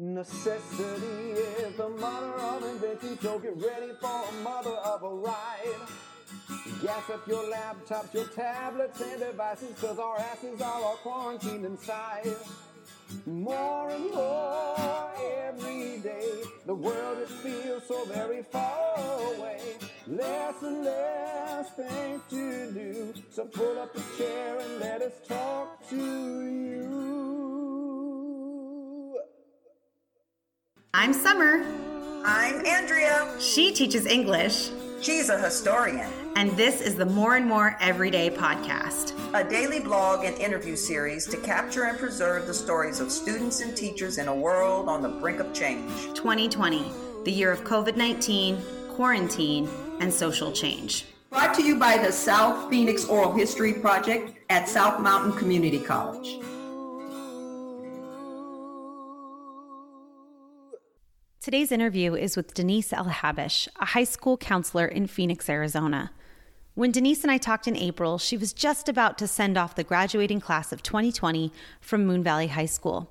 Necessity is the mother of invention, so get ready for a mother of a ride. Gas up your laptops, your tablets, and devices, cause our asses are all quarantined inside. More and more every day, the world it feels so very far away. Less and less things to do, so pull up a chair and let us talk to you. I'm Summer. I'm Andrea. She teaches English. She's a historian. And this is the More and More Everyday podcast, a daily blog and interview series to capture and preserve the stories of students and teachers in a world on the brink of change. 2020, the year of COVID 19, quarantine, and social change. Brought to you by the South Phoenix Oral History Project at South Mountain Community College. Today's interview is with Denise Elhabich, a high school counselor in Phoenix, Arizona. When Denise and I talked in April, she was just about to send off the graduating class of 2020 from Moon Valley High School.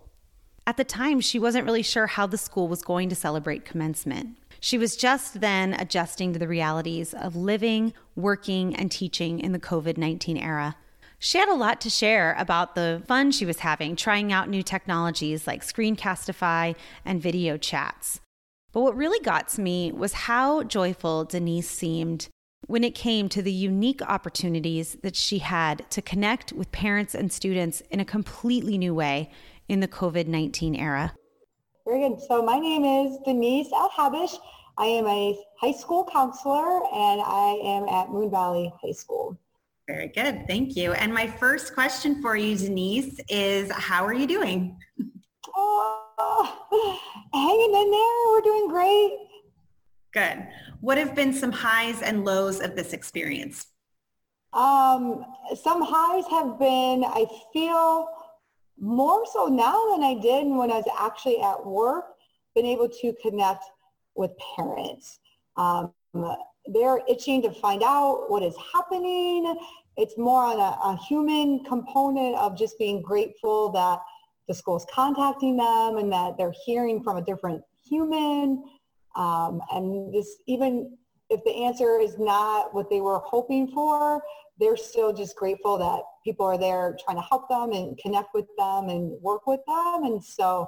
At the time, she wasn't really sure how the school was going to celebrate commencement. She was just then adjusting to the realities of living, working, and teaching in the COVID 19 era. She had a lot to share about the fun she was having trying out new technologies like Screencastify and video chats. But what really got to me was how joyful Denise seemed when it came to the unique opportunities that she had to connect with parents and students in a completely new way in the COVID 19 era. Very good. So my name is Denise Alhabish. I am a high school counselor and I am at Moon Valley High School. Very good. Thank you. And my first question for you, Denise, is how are you doing? Oh, hanging in there. We're doing great. Good. What have been some highs and lows of this experience? Um, some highs have been, I feel more so now than I did when I was actually at work, been able to connect with parents. Um, they're itching to find out what is happening. It's more on a, a human component of just being grateful that the school's contacting them and that they're hearing from a different human. Um, and this, even if the answer is not what they were hoping for, they're still just grateful that people are there trying to help them and connect with them and work with them. And so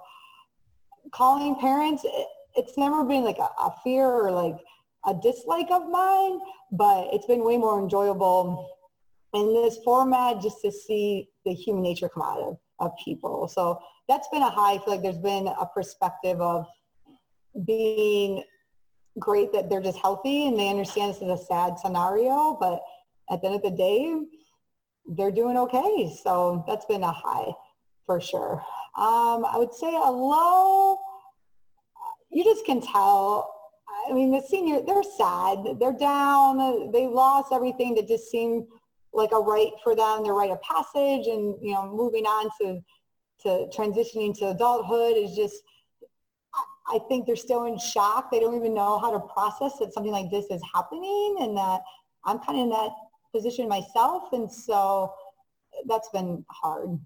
calling parents, it, it's never been like a, a fear or like a dislike of mine, but it's been way more enjoyable in this format just to see the human nature come out of, of people. So that's been a high. I feel like there's been a perspective of being great that they're just healthy and they understand this is a sad scenario, but at the end of the day, they're doing okay. So that's been a high for sure. Um, I would say a low, you just can tell I mean, the senior, they're sad. They're down. They lost everything that just seemed like a right for them, their rite of passage, and you know, moving on to to transitioning to adulthood is just. I think they're still in shock. They don't even know how to process that something like this is happening, and that I'm kind of in that position myself, and so that's been hard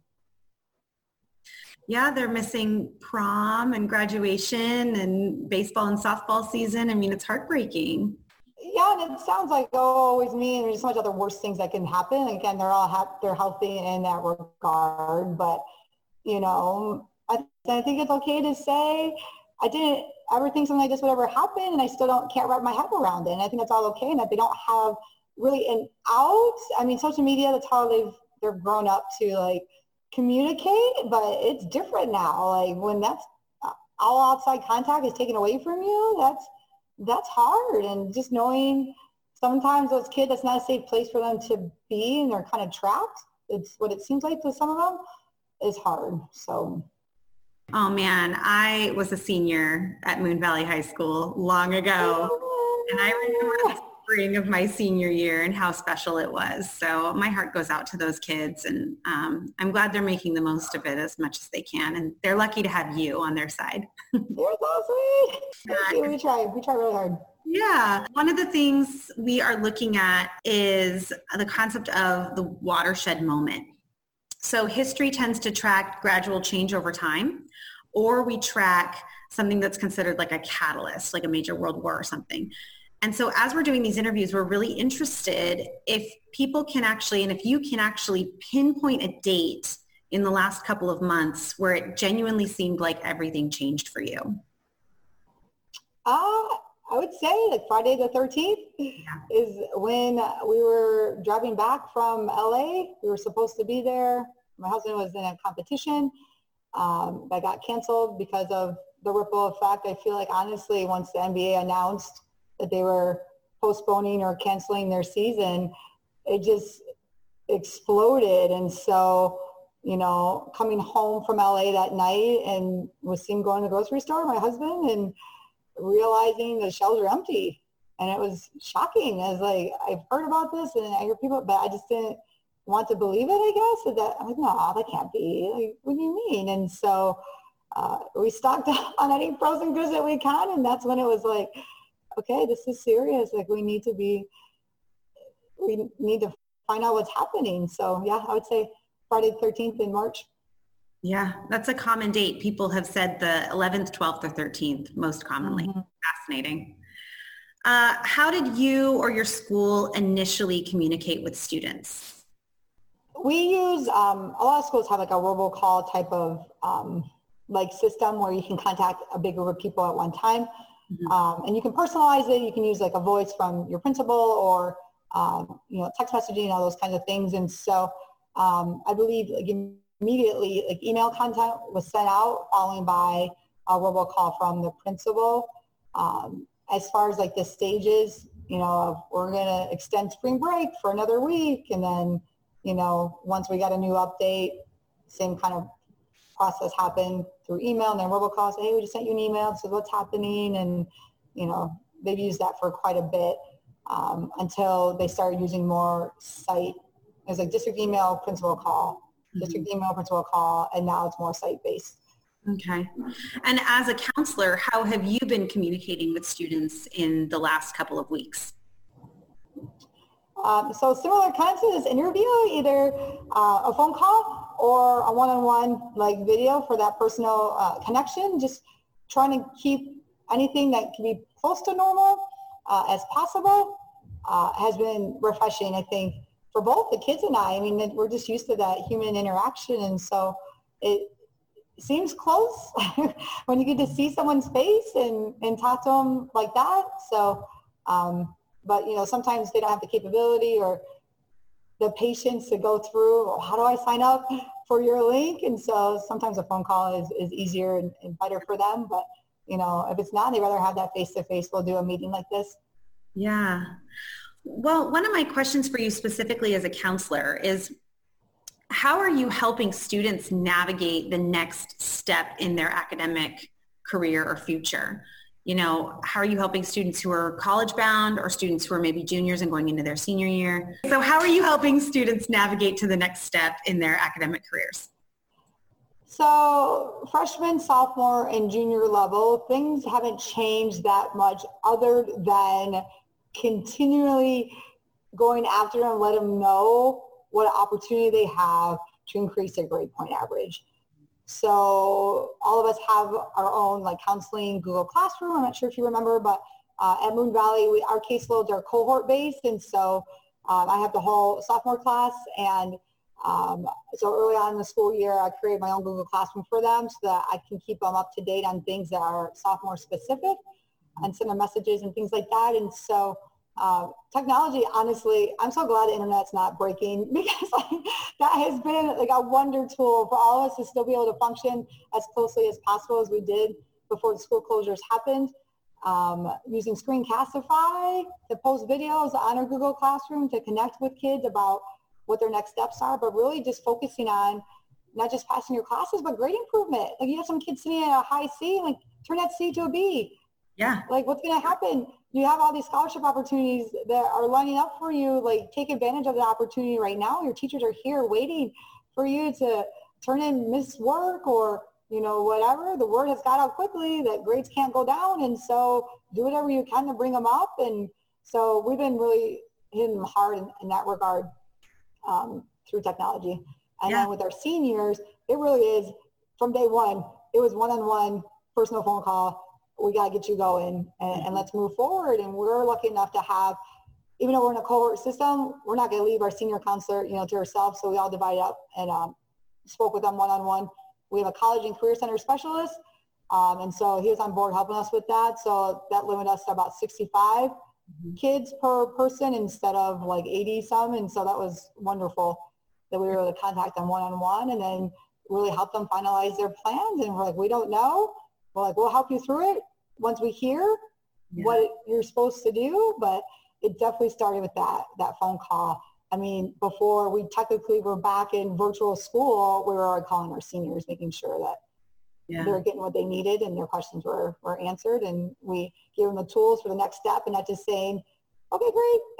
yeah, they're missing prom and graduation and baseball and softball season. I mean, it's heartbreaking. Yeah, and it sounds like oh, always me, and there's so much other worse things that can happen. Again, they're all ha- they're healthy in that regard, but you know, I, I think it's okay to say I didn't ever think something like this would ever happen, and I still don't can't wrap my head around it. And I think that's all okay, and that they don't have really an out. I mean, social media, that's how they've they're grown up to like communicate, but it's different now. Like when that's uh, all outside contact is taken away from you, that's that's hard. And just knowing sometimes those kids, that's not a safe place for them to be, and they're kind of trapped. It's what it seems like to some of them is hard. So. Oh man, I was a senior at Moon Valley High School long ago. And I remember oh, spring of my senior year and how special it was. So my heart goes out to those kids and um, I'm glad they're making the most of it as much as they can. And they're lucky to have you on their side. You're so sweet. We try. We try really hard. Yeah. One of the things we are looking at is the concept of the watershed moment. So history tends to track gradual change over time or we track something that's considered like a catalyst, like a major world war or something. And so as we're doing these interviews, we're really interested if people can actually, and if you can actually pinpoint a date in the last couple of months where it genuinely seemed like everything changed for you. Uh, I would say like Friday the 13th yeah. is when we were driving back from LA. We were supposed to be there. My husband was in a competition um, that got canceled because of the ripple effect. I feel like honestly, once the NBA announced that they were postponing or canceling their season, it just exploded. And so, you know, coming home from LA that night and was seen going to the grocery store, my husband, and realizing the shelves are empty. And it was shocking. I was like, I've heard about this and I hear people, but I just didn't want to believe it, I guess. That I'm like, no, that can't be. Like, what do you mean? And so uh, we stocked up on any frozen goods that we can. And that's when it was like, okay, this is serious. Like we need to be, we need to find out what's happening. So yeah, I would say Friday the 13th in March. Yeah, that's a common date. People have said the 11th, 12th, or 13th most commonly. Mm-hmm. Fascinating. Uh, how did you or your school initially communicate with students? We use, um, a lot of schools have like a robocall type of um, like system where you can contact a big group of people at one time. Mm-hmm. Um, and you can personalize it. You can use like a voice from your principal or, um, you know, text messaging, all those kinds of things. And so um, I believe like immediately like email content was sent out following by a robocall from the principal. Um, as far as like the stages, you know, we're going to extend spring break for another week. And then, you know, once we got a new update, same kind of process happened through email and then robocalls. Hey, we just sent you an email. This is what's happening. And, you know, they've used that for quite a bit um, until they started using more site. It was like district email, principal call, mm-hmm. district email, principal call, and now it's more site-based. Okay. And as a counselor, how have you been communicating with students in the last couple of weeks? Um, so similar kinds of this interview, either uh, a phone call or a one-on-one like video for that personal uh, connection. Just trying to keep anything that can be close to normal uh, as possible uh, has been refreshing, I think, for both the kids and I. I mean, we're just used to that human interaction, and so it seems close when you get to see someone's face and, and talk to them like that. So um, but you know sometimes they don't have the capability or the patience to go through how do i sign up for your link? And so sometimes a phone call is, is easier and, and better for them but you know if it's not they'd rather have that face to face we'll do a meeting like this. Yeah. Well one of my questions for you specifically as a counselor is how are you helping students navigate the next step in their academic career or future you know, how are you helping students who are college bound or students who are maybe juniors and going into their senior year? So how are you helping students navigate to the next step in their academic careers? So freshman, sophomore, and junior level, things haven't changed that much other than continually going after them, let them know what opportunity they have to increase their grade point average. So all of us have our own like counseling Google Classroom. I'm not sure if you remember, but uh, at Moon Valley, we, our caseloads are cohort based. And so um, I have the whole sophomore class. And um, so early on in the school year, I created my own Google Classroom for them so that I can keep them up to date on things that are sophomore specific and send them messages and things like that. And so uh, technology, honestly, I'm so glad the internet's not breaking because like, that has been like a wonder tool for all of us to still be able to function as closely as possible as we did before the school closures happened. Um, using Screencastify to post videos on our Google Classroom to connect with kids about what their next steps are, but really just focusing on not just passing your classes, but grade improvement. Like you have some kids sitting at a high C, like turn that C to a B. Yeah. Like what's going to happen? you have all these scholarship opportunities that are lining up for you. Like take advantage of the opportunity right now. Your teachers are here waiting for you to turn in missed work or, you know, whatever. The word has got out quickly that grades can't go down. And so do whatever you can to bring them up. And so we've been really hitting them hard in, in that regard um, through technology. And yeah. then with our seniors, it really is from day one, it was one-on-one personal phone call. We got to get you going and, and let's move forward. And we're lucky enough to have, even though we're in a cohort system, we're not going to leave our senior counselor, you know, to ourselves. So we all divided up and um, spoke with them one-on-one. We have a college and career center specialist. Um, and so he was on board helping us with that. So that limited us to about 65 mm-hmm. kids per person instead of like 80 some. And so that was wonderful that we were able to contact them one-on-one and then really help them finalize their plans. And we're like, we don't know. We're like, we'll help you through it once we hear yeah. what you're supposed to do. But it definitely started with that, that phone call. I mean, before we technically were back in virtual school, we were already calling our seniors, making sure that yeah. they were getting what they needed and their questions were, were answered. And we gave them the tools for the next step and not just saying, okay, great.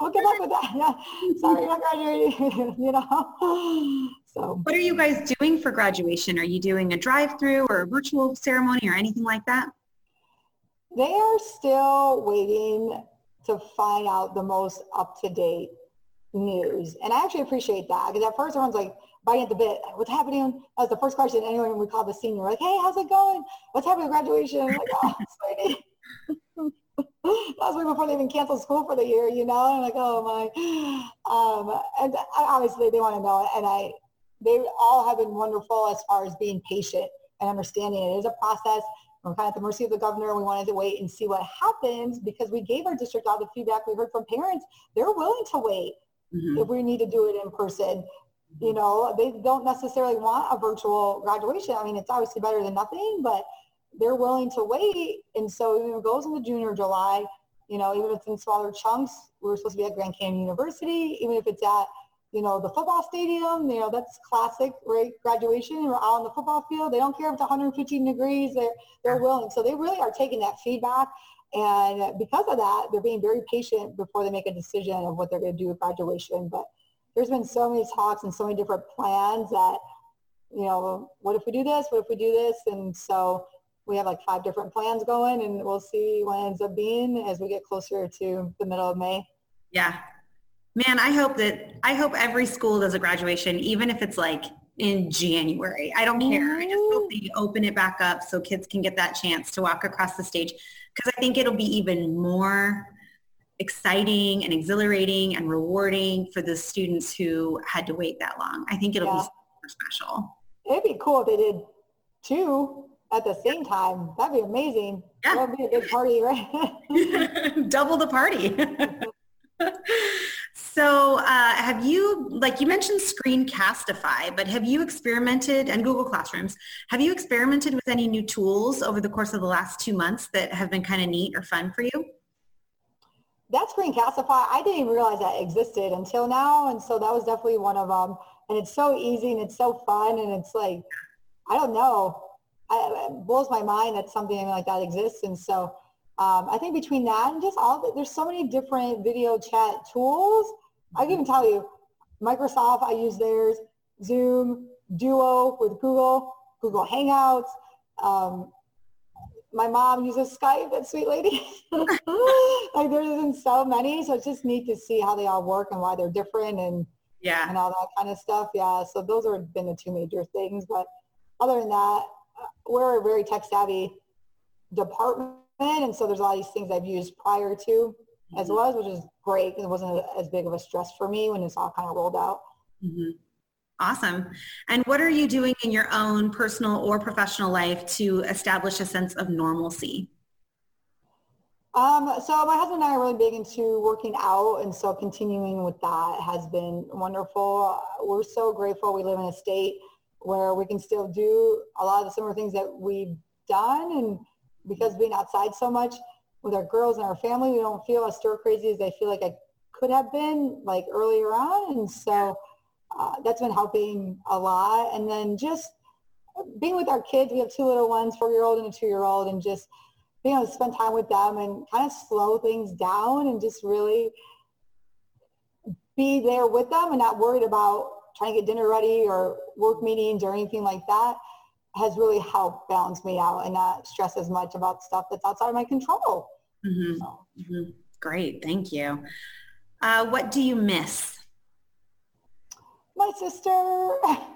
I'll get luck with that. Yeah. Sorry, not graduating, you know? So what are you guys doing for graduation? Are you doing a drive-through or a virtual ceremony or anything like that? They are still waiting to find out the most up-to-date news. And I actually appreciate that because at first everyone's like biting at the bit. What's happening? That was the first question anyone when we called the senior. Like, hey, how's it going? What's happening with graduation? I'm like, oh, was way before they even canceled school for the year, you know? And I'm like, oh my. Um, and obviously they want to know. And I, they all have been wonderful as far as being patient and understanding it is a process. We're kind of at the mercy of the governor. We wanted to wait and see what happens because we gave our district all the feedback we heard from parents. They're willing to wait mm-hmm. if we need to do it in person. You know, they don't necessarily want a virtual graduation. I mean, it's obviously better than nothing, but they're willing to wait. And so you know, it goes into June or July, you know, even if it's in smaller chunks, we're supposed to be at Grand Canyon University, even if it's at you know, the football stadium, you know, that's classic, right? Graduation, we're out on the football field. They don't care if it's 115 degrees, they're, they're willing. So they really are taking that feedback. And because of that, they're being very patient before they make a decision of what they're going to do with graduation. But there's been so many talks and so many different plans that, you know, what if we do this? What if we do this? And so we have like five different plans going and we'll see what ends up being as we get closer to the middle of May. Yeah, Man, I hope that I hope every school does a graduation, even if it's like in January. I don't care. I just hope they mm-hmm. open it back up so kids can get that chance to walk across the stage because I think it'll be even more exciting and exhilarating and rewarding for the students who had to wait that long. I think it'll yeah. be super special. It'd be cool if they did two at the same time. That'd be amazing. Yeah. That'd be a big party, right? Double the party. So uh, have you, like you mentioned Screencastify, but have you experimented, and Google Classrooms, have you experimented with any new tools over the course of the last two months that have been kind of neat or fun for you? That Screencastify, I didn't even realize that existed until now. And so that was definitely one of them. And it's so easy and it's so fun. And it's like, I don't know, I, it blows my mind that something like that exists. And so um, I think between that and just all, the, there's so many different video chat tools. I can even tell you, Microsoft, I use theirs, Zoom, Duo with Google, Google Hangouts. Um, my mom uses Skype, that sweet lady. like there's so many, so it's just neat to see how they all work and why they're different and yeah, and all that kind of stuff. Yeah, so those have been the two major things. But other than that, we're a very tech savvy department and so there's a lot of these things I've used prior to mm-hmm. as well, which is great because it wasn't as big of a stress for me when it's all kind of rolled out. Mm-hmm. Awesome. And what are you doing in your own personal or professional life to establish a sense of normalcy? Um, so my husband and I are really big into working out, and so continuing with that has been wonderful. We're so grateful we live in a state where we can still do a lot of the similar things that we've done and because being outside so much with our girls and our family, we don't feel as stir crazy as I feel like I could have been like earlier on. And so uh, that's been helping a lot. And then just being with our kids, we have two little ones, four-year-old and a two-year-old, and just being able to spend time with them and kind of slow things down and just really be there with them and not worried about trying to get dinner ready or work meetings or anything like that has really helped balance me out and not stress as much about stuff that's outside of my control. Mm-hmm. So. Mm-hmm. Great, thank you. Uh, what do you miss? My sister.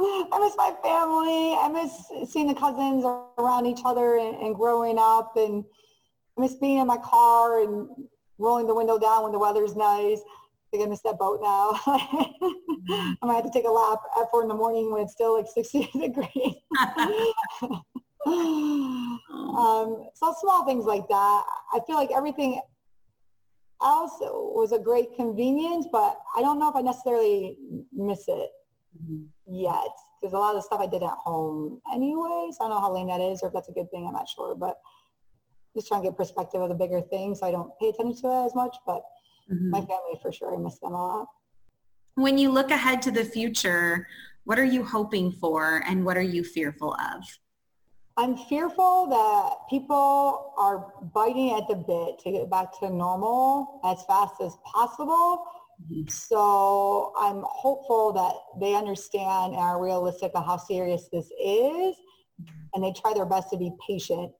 I miss my family. I miss seeing the cousins around each other and, and growing up. And I miss being in my car and rolling the window down when the weather's nice. I think I miss that boat now. I might have to take a lap at four in the morning when it's still like 60 degrees. um, so small things like that. I feel like everything else was a great convenience, but I don't know if I necessarily miss it mm-hmm. yet because a lot of the stuff I did at home anyways. I don't know how lame that is or if that's a good thing. I'm not sure, but just trying to get perspective of the bigger things. So I don't pay attention to it as much, but mm-hmm. my family for sure, I miss them a lot. When you look ahead to the future, what are you hoping for and what are you fearful of? I'm fearful that people are biting at the bit to get back to normal as fast as possible. Mm-hmm. So I'm hopeful that they understand and are realistic of how serious this is and they try their best to be patient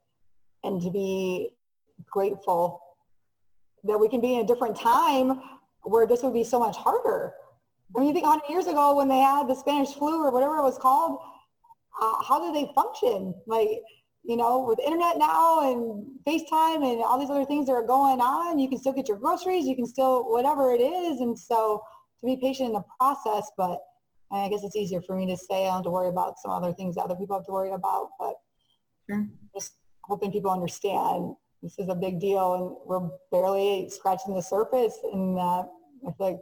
and to be grateful that we can be in a different time where this would be so much harder. I mean, you think 100 years ago when they had the Spanish flu or whatever it was called, uh, how do they function? Like, you know, with internet now and FaceTime and all these other things that are going on, you can still get your groceries, you can still whatever it is. And so to be patient in the process, but I guess it's easier for me to say I don't have to worry about some other things that other people have to worry about. But sure. just hoping people understand this is a big deal and we're barely scratching the surface and uh, I feel like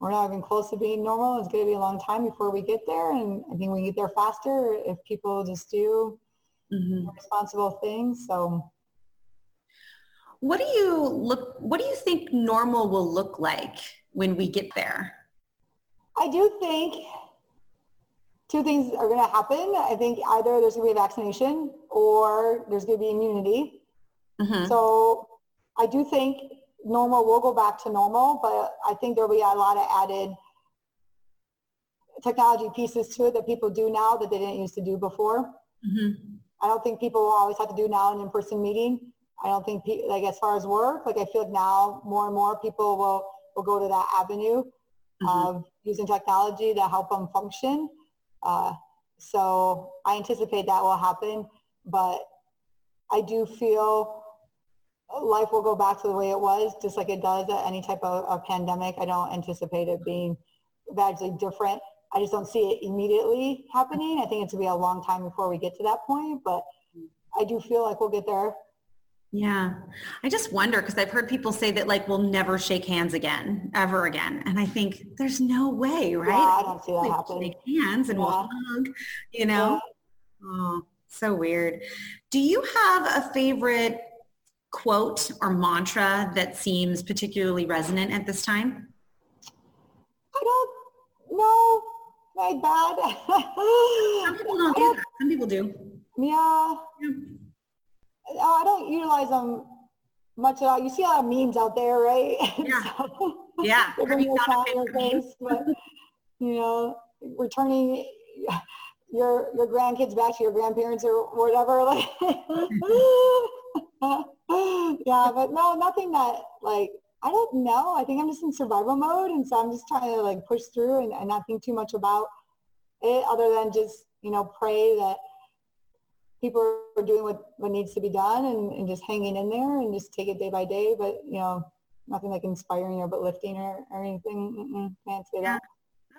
we're not even close to being normal. It's going to be a long time before we get there. And I think we can get there faster if people just do mm-hmm. responsible things. So what do you look, what do you think normal will look like when we get there? I do think two things are going to happen. I think either there's going to be a vaccination or there's going to be immunity. Mm-hmm. So I do think normal will go back to normal, but I think there'll be a lot of added technology pieces to it that people do now that they didn't used to do before. Mm-hmm. I don't think people will always have to do now an in-person meeting. I don't think, pe- like as far as work, like I feel like now more and more people will, will go to that avenue mm-hmm. of using technology to help them function. Uh, so I anticipate that will happen, but I do feel life will go back to the way it was, just like it does at any type of, of pandemic. I don't anticipate it being vastly different. I just don't see it immediately happening. I think it's gonna be a long time before we get to that point, but I do feel like we'll get there. Yeah. I just wonder because I've heard people say that like we'll never shake hands again, ever again. And I think there's no way, right? Yeah, I don't see that happening. Shake hands and yeah. we'll hug, you know? Yeah. Oh, so weird. Do you have a favorite quote or mantra that seems particularly resonant at this time? I don't know. My bad. Some people don't do that. Some people do. Yeah. yeah. Oh, I don't utilize them much at all. You see a lot of memes out there, right? Yeah. so, yeah. you, face, but, you know, returning your your grandkids back to your grandparents or whatever. Like mm-hmm. yeah, but no, nothing that like I don't know. I think I'm just in survival mode, and so I'm just trying to like push through and, and not think too much about it, other than just you know pray that people are doing what, what needs to be done and, and just hanging in there and just take it day by day. But you know, nothing like inspiring or but lifting or, or anything. Can't say that.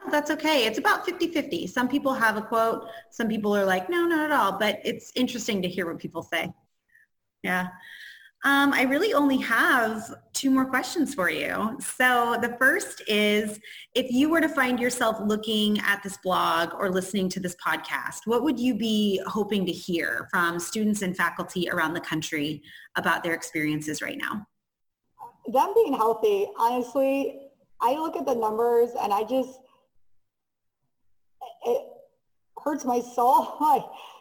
that's okay. It's about 50-50. Some people have a quote. Some people are like, no, not at all. But it's interesting to hear what people say. Yeah. Um, I really only have two more questions for you. So the first is, if you were to find yourself looking at this blog or listening to this podcast, what would you be hoping to hear from students and faculty around the country about their experiences right now? Them being healthy, honestly, I look at the numbers and I just, it hurts my soul.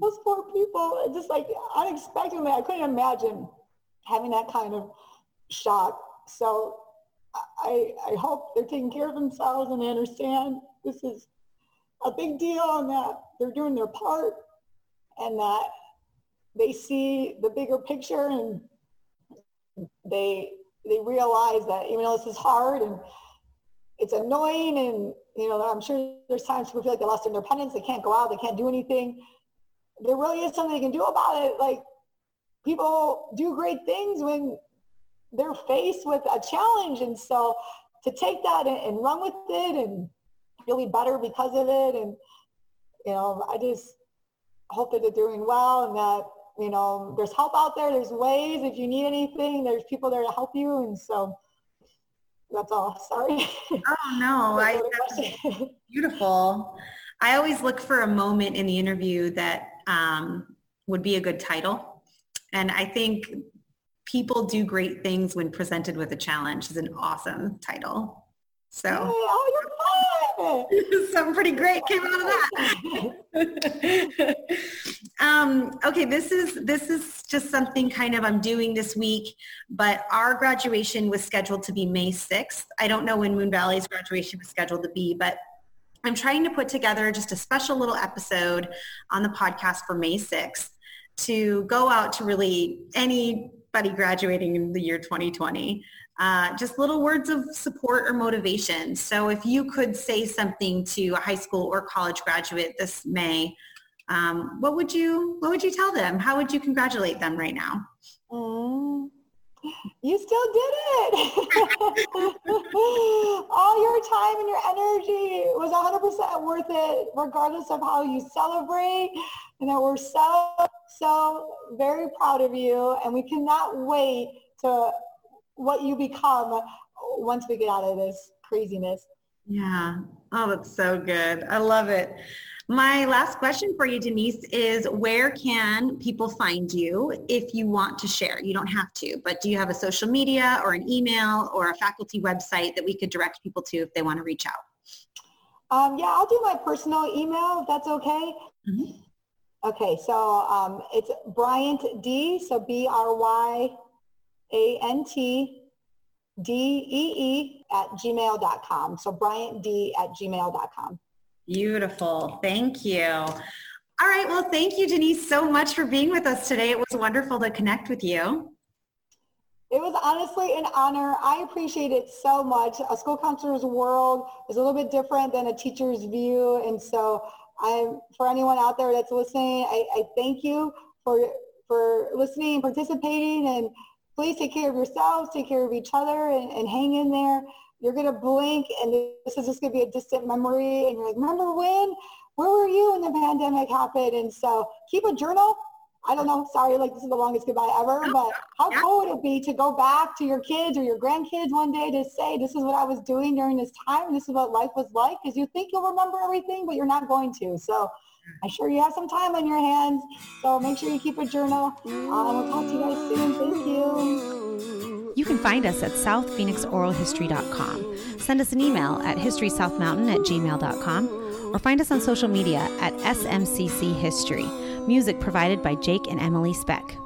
those poor people, just like unexpectedly, I couldn't imagine having that kind of shock. So I, I hope they're taking care of themselves and they understand this is a big deal and that they're doing their part and that they see the bigger picture and they they realize that even though this is hard and it's annoying and you know, I'm sure there's times people feel like they lost their independence. They can't go out. They can't do anything. There really is something they can do about it. Like people do great things when they're faced with a challenge. And so to take that and, and run with it and really better because of it. And, you know, I just hope that they're doing well and that, you know, there's help out there. There's ways. If you need anything, there's people there to help you. And so that's all. Sorry. Oh, no. I, beautiful. I always look for a moment in the interview that um, would be a good title. And I think people do great things when presented with a challenge is an awesome title. So oh, something pretty great came out of that. um, okay, this is this is just something kind of I'm doing this week, but our graduation was scheduled to be May 6th. I don't know when Moon Valley's graduation was scheduled to be, but I'm trying to put together just a special little episode on the podcast for May 6th to go out to really anybody graduating in the year 2020 uh, just little words of support or motivation. So if you could say something to a high school or college graduate this May, um, what would you what would you tell them? How would you congratulate them right now? Mm, you still did it. All your time and your energy was 100% worth it, regardless of how you celebrate. And we're so, so very proud of you. And we cannot wait to what you become once we get out of this craziness. Yeah. Oh, that's so good. I love it. My last question for you, Denise, is where can people find you if you want to share? You don't have to, but do you have a social media or an email or a faculty website that we could direct people to if they want to reach out? Um, yeah, I'll do my personal email if that's okay. Mm-hmm. Okay, so um, it's Bryant D, so B-R-Y a-N-T-D-E-E at gmail.com. So Bryant D at gmail.com. Beautiful. Thank you. All right. Well, thank you, Denise, so much for being with us today. It was wonderful to connect with you. It was honestly an honor. I appreciate it so much. A school counselor's world is a little bit different than a teacher's view. And so I'm, for anyone out there that's listening, I, I thank you for, for listening and participating and please take care of yourselves, take care of each other, and, and hang in there. You're going to blink, and this is just going to be a distant memory. And you're like, remember when? Where were you when the pandemic happened? And so keep a journal. I don't know. Sorry, like this is the longest goodbye ever. But how cool would it be to go back to your kids or your grandkids one day to say, this is what I was doing during this time, and this is what life was like? Because you think you'll remember everything, but you're not going to. So I'm sure you have some time on your hands, so make sure you keep a journal. Uh, we'll talk to you guys soon. Thank you. You can find us at southphoenixoralhistory.com. Send us an email at historysouthmountain at gmail.com or find us on social media at SMCC History. Music provided by Jake and Emily Speck.